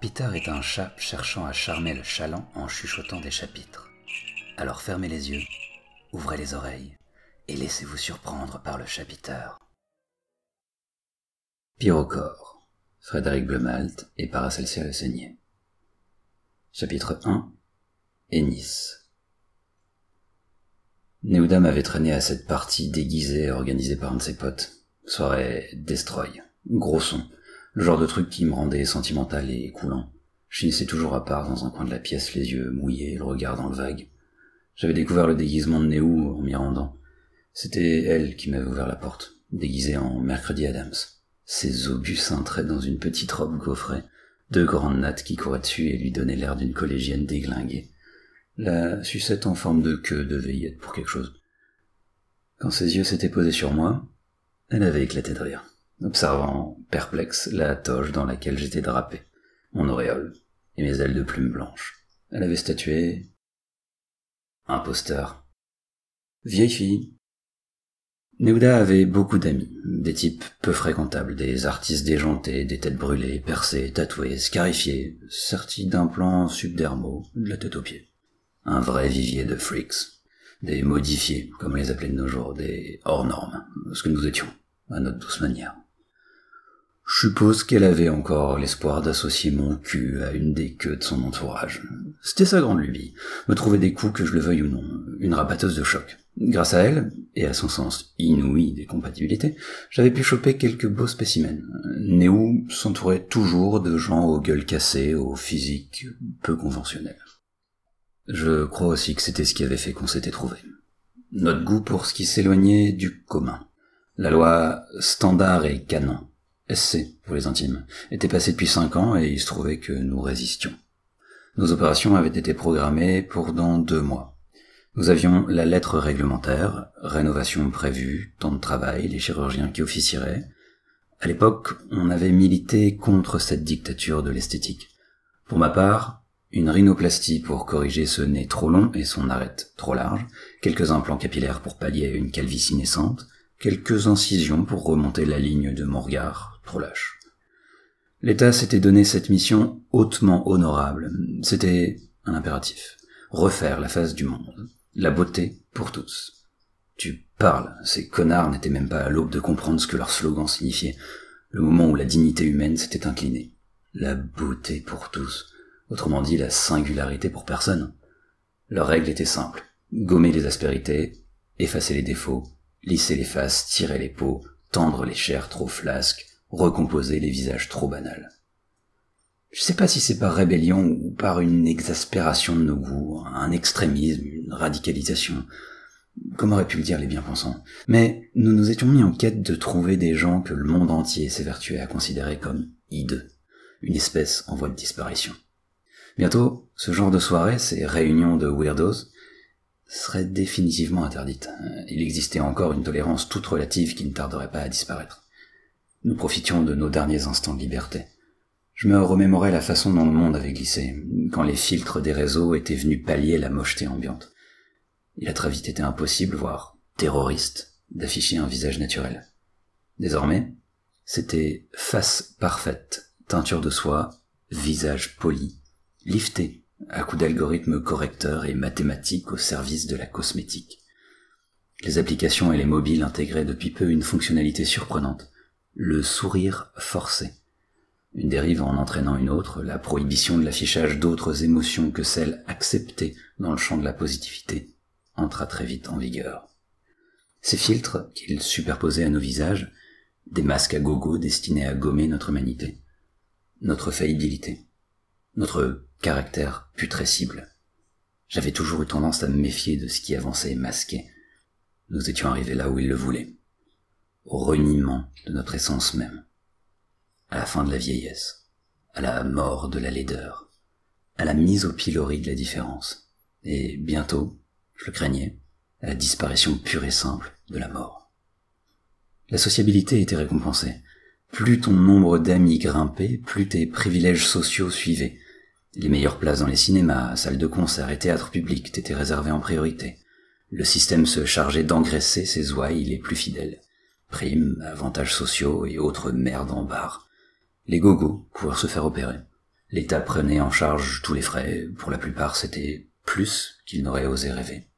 Peter est un chat cherchant à charmer le chaland en chuchotant des chapitres. Alors fermez les yeux, ouvrez les oreilles et laissez-vous surprendre par le chapiteur. Pyrocor, Frédéric Blumalt et Paracelsia Le Saigné. Chapitre 1 Ennis. Néouda m'avait traîné à cette partie déguisée organisée par un de ses potes. Soirée Destroy. Gros son. Le genre de truc qui me rendait sentimental et coulant. Je finissais toujours à part dans un coin de la pièce, les yeux mouillés, le regard dans le vague. J'avais découvert le déguisement de Néou en m'y rendant. C'était elle qui m'avait ouvert la porte, déguisée en Mercredi Adams. Ses obus cintraient dans une petite robe gaufrée, deux grandes nattes qui couraient dessus et lui donnaient l'air d'une collégienne déglinguée. La sucette en forme de queue devait y être pour quelque chose. Quand ses yeux s'étaient posés sur moi, elle avait éclaté de rire, observant, perplexe, la toge dans laquelle j'étais drapé, mon auréole et mes ailes de plumes blanches. Elle avait statué Imposteur. Vieille fille, Neuda avait beaucoup d'amis, des types peu fréquentables, des artistes déjantés, des têtes brûlées, percées, tatouées, scarifiées, sortis d'implants subdermaux, de la tête aux pieds. Un vrai vivier de freaks. Des modifiés, comme on les appelait de nos jours, des hors normes, ce que nous étions, à notre douce manière. Je suppose qu'elle avait encore l'espoir d'associer mon cul à une des queues de son entourage. C'était sa grande lubie, me trouver des coups que je le veuille ou non, une rabatteuse de choc. Grâce à elle, et à son sens inouï des compatibilités, j'avais pu choper quelques beaux spécimens. Néou s'entourait toujours de gens aux gueules cassées, aux physiques peu conventionnels. Je crois aussi que c'était ce qui avait fait qu'on s'était trouvé. Notre goût pour ce qui s'éloignait du commun. La loi standard et canon, SC pour les intimes, était passée depuis cinq ans et il se trouvait que nous résistions. Nos opérations avaient été programmées pour dans deux mois. Nous avions la lettre réglementaire, rénovation prévue, temps de travail, les chirurgiens qui officieraient. À l'époque, on avait milité contre cette dictature de l'esthétique. Pour ma part, une rhinoplastie pour corriger ce nez trop long et son arête trop large, quelques implants capillaires pour pallier une calvitie naissante, quelques incisions pour remonter la ligne de mon regard trop lâche. L'État s'était donné cette mission hautement honorable. C'était un impératif. Refaire la face du monde. La beauté pour tous. Tu parles, ces connards n'étaient même pas à l'aube de comprendre ce que leur slogan signifiait, le moment où la dignité humaine s'était inclinée. La beauté pour tous, autrement dit la singularité pour personne. Leur règle était simple, gommer les aspérités, effacer les défauts, lisser les faces, tirer les peaux, tendre les chairs trop flasques, recomposer les visages trop banals. Je sais pas si c'est par rébellion ou par une exaspération de nos goûts, un extrémisme, une radicalisation, comme auraient pu le dire les bien-pensants. Mais nous nous étions mis en quête de trouver des gens que le monde entier s'évertuait à considérer comme hideux, une espèce en voie de disparition. Bientôt, ce genre de soirée, ces réunions de weirdos, seraient définitivement interdites. Il existait encore une tolérance toute relative qui ne tarderait pas à disparaître. Nous profitions de nos derniers instants de liberté. Je me remémorais la façon dont le monde avait glissé, quand les filtres des réseaux étaient venus pallier la mocheté ambiante. Il a très vite été impossible, voire terroriste, d'afficher un visage naturel. Désormais, c'était face parfaite, teinture de soie, visage poli, lifté, à coups d'algorithmes correcteurs et mathématiques au service de la cosmétique. Les applications et les mobiles intégraient depuis peu une fonctionnalité surprenante, le sourire forcé une dérive en entraînant une autre, la prohibition de l'affichage d'autres émotions que celles acceptées dans le champ de la positivité entra très vite en vigueur. Ces filtres qu'ils superposaient à nos visages, des masques à gogo destinés à gommer notre humanité, notre faillibilité, notre caractère putrescible. J'avais toujours eu tendance à me méfier de ce qui avançait masqué. Nous étions arrivés là où il le voulait, au reniement de notre essence même à la fin de la vieillesse, à la mort de la laideur, à la mise au pilori de la différence, et bientôt, je le craignais, à la disparition pure et simple de la mort. La sociabilité était récompensée. Plus ton nombre d'amis grimpait, plus tes privilèges sociaux suivaient. Les meilleures places dans les cinémas, salles de concert et théâtres publics t'étaient réservées en priorité. Le système se chargeait d'engraisser ses ouailles les plus fidèles Primes, avantages sociaux et autres merdes en barre. Les gogos pouvaient se faire opérer. L'État prenait en charge tous les frais, pour la plupart c'était plus qu'ils n'auraient osé rêver.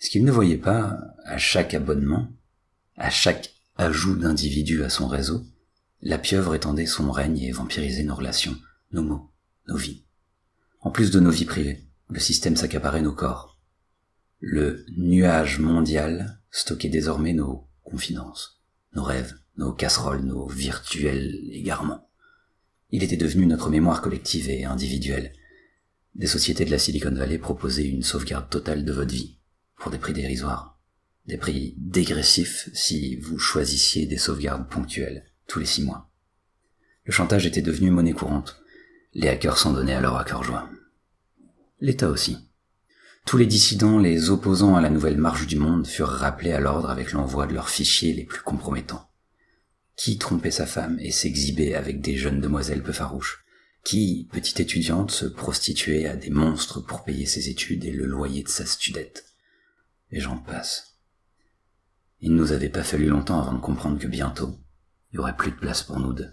Ce qu'ils ne voyaient pas, à chaque abonnement, à chaque ajout d'individus à son réseau, la pieuvre étendait son règne et vampirisait nos relations, nos mots, nos vies. En plus de nos vies privées, le système s'accaparait nos corps. Le nuage mondial stockait désormais nos confidences, nos rêves, nos casseroles, nos virtuels égarements. Il était devenu notre mémoire collective et individuelle. Des sociétés de la Silicon Valley proposaient une sauvegarde totale de votre vie, pour des prix dérisoires. Des prix dégressifs si vous choisissiez des sauvegardes ponctuelles, tous les six mois. Le chantage était devenu monnaie courante. Les hackers s'en donnaient alors à cœur joie. L'État aussi. Tous les dissidents, les opposants à la nouvelle marche du monde furent rappelés à l'ordre avec l'envoi de leurs fichiers les plus compromettants. Qui trompait sa femme et s'exhibait avec des jeunes demoiselles peu farouches Qui, petite étudiante, se prostituait à des monstres pour payer ses études et le loyer de sa studette? Et j'en passe. Il ne nous avait pas fallu longtemps avant de comprendre que bientôt, il n'y aurait plus de place pour nous deux.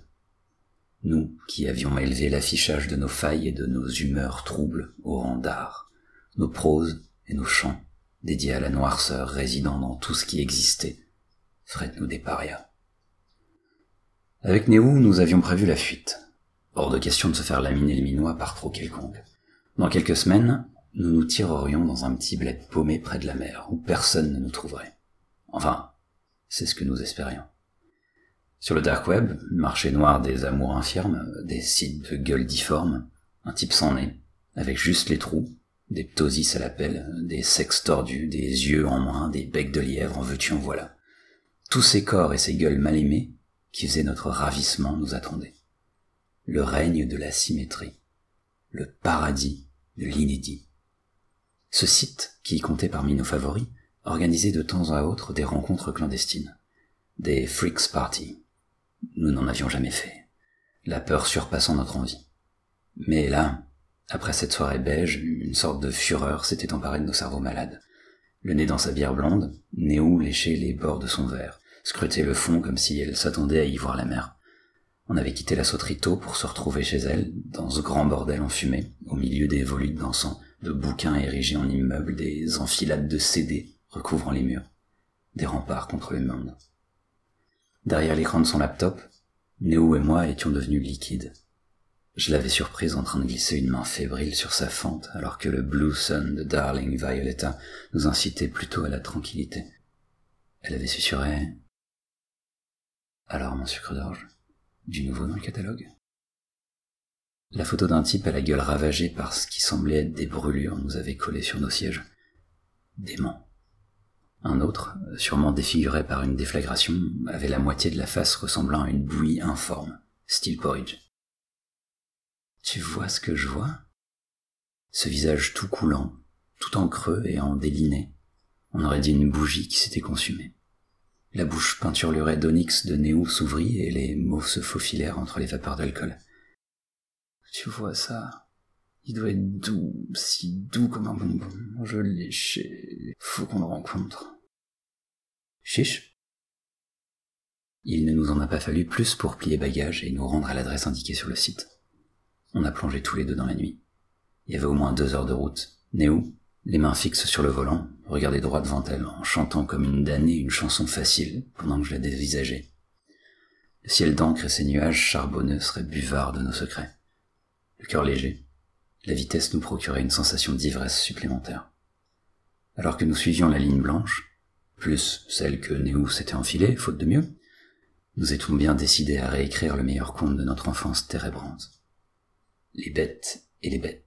Nous qui avions élevé l'affichage de nos failles et de nos humeurs troubles au rang d'art, nos proses et nos chants, dédiés à la noirceur résidant dans tout ce qui existait, feraient-nous des parias. Avec Néou, nous avions prévu la fuite. Hors de question de se faire laminer le minois par trop quelconque. Dans quelques semaines, nous nous tirerions dans un petit bled paumé près de la mer, où personne ne nous trouverait. Enfin, c'est ce que nous espérions. Sur le dark web, marché noir des amours infirmes, des sites de gueules difformes, un type s'en est, avec juste les trous, des ptosis à la pelle, des sexes tordus, des yeux en moins, des becs de lièvre en veux-tu en voilà. Tous ces corps et ces gueules mal aimées qui faisait notre ravissement nous attendait. Le règne de la symétrie, le paradis de l'inédit. Ce site, qui comptait parmi nos favoris, organisait de temps à autre des rencontres clandestines, des freaks parties. Nous n'en avions jamais fait, la peur surpassant notre envie. Mais là, après cette soirée beige, une sorte de fureur s'était emparée de nos cerveaux malades. Le nez dans sa bière blonde, Néo léchait les bords de son verre, scrutait le fond comme si elle s'attendait à y voir la mer. On avait quitté la sauterie tôt pour se retrouver chez elle, dans ce grand bordel enfumé, au milieu des volutes d'encens, de bouquins érigés en immeubles, des enfilades de CD recouvrant les murs, des remparts contre le monde. Derrière l'écran de son laptop, Néo et moi étions devenus liquides. Je l'avais surprise en train de glisser une main fébrile sur sa fente, alors que le Blue Sun de Darling Violetta nous incitait plutôt à la tranquillité. Elle avait susurré alors, mon sucre d'orge, du nouveau dans le catalogue? La photo d'un type à la gueule ravagée par ce qui semblait être des brûlures nous avait collé sur nos sièges. Dément. Un autre, sûrement défiguré par une déflagration, avait la moitié de la face ressemblant à une bouillie informe, style porridge. Tu vois ce que je vois? Ce visage tout coulant, tout en creux et en déliné. On aurait dit une bougie qui s'était consumée. La bouche peinturlurée d'onyx de Néo s'ouvrit et les mots se faufilèrent entre les vapeurs d'alcool. Tu vois ça? Il doit être doux, si doux comme un bonbon. Je l'ai chez... Faut qu'on le rencontre. Chiche Il ne nous en a pas fallu plus pour plier bagages et nous rendre à l'adresse indiquée sur le site. On a plongé tous les deux dans la nuit. Il y avait au moins deux heures de route. Néo, les mains fixes sur le volant, regardait droit devant elle, en chantant comme une damnée une chanson facile, pendant que je la dévisageais. Le ciel d'encre et ses nuages charbonneux seraient buvards de nos secrets. Le cœur léger, la vitesse nous procurait une sensation d'ivresse supplémentaire. Alors que nous suivions la ligne blanche, plus celle que Néo s'était enfilée, faute de mieux, nous étions bien décidés à réécrire le meilleur conte de notre enfance térébrante. Les bêtes et les bêtes.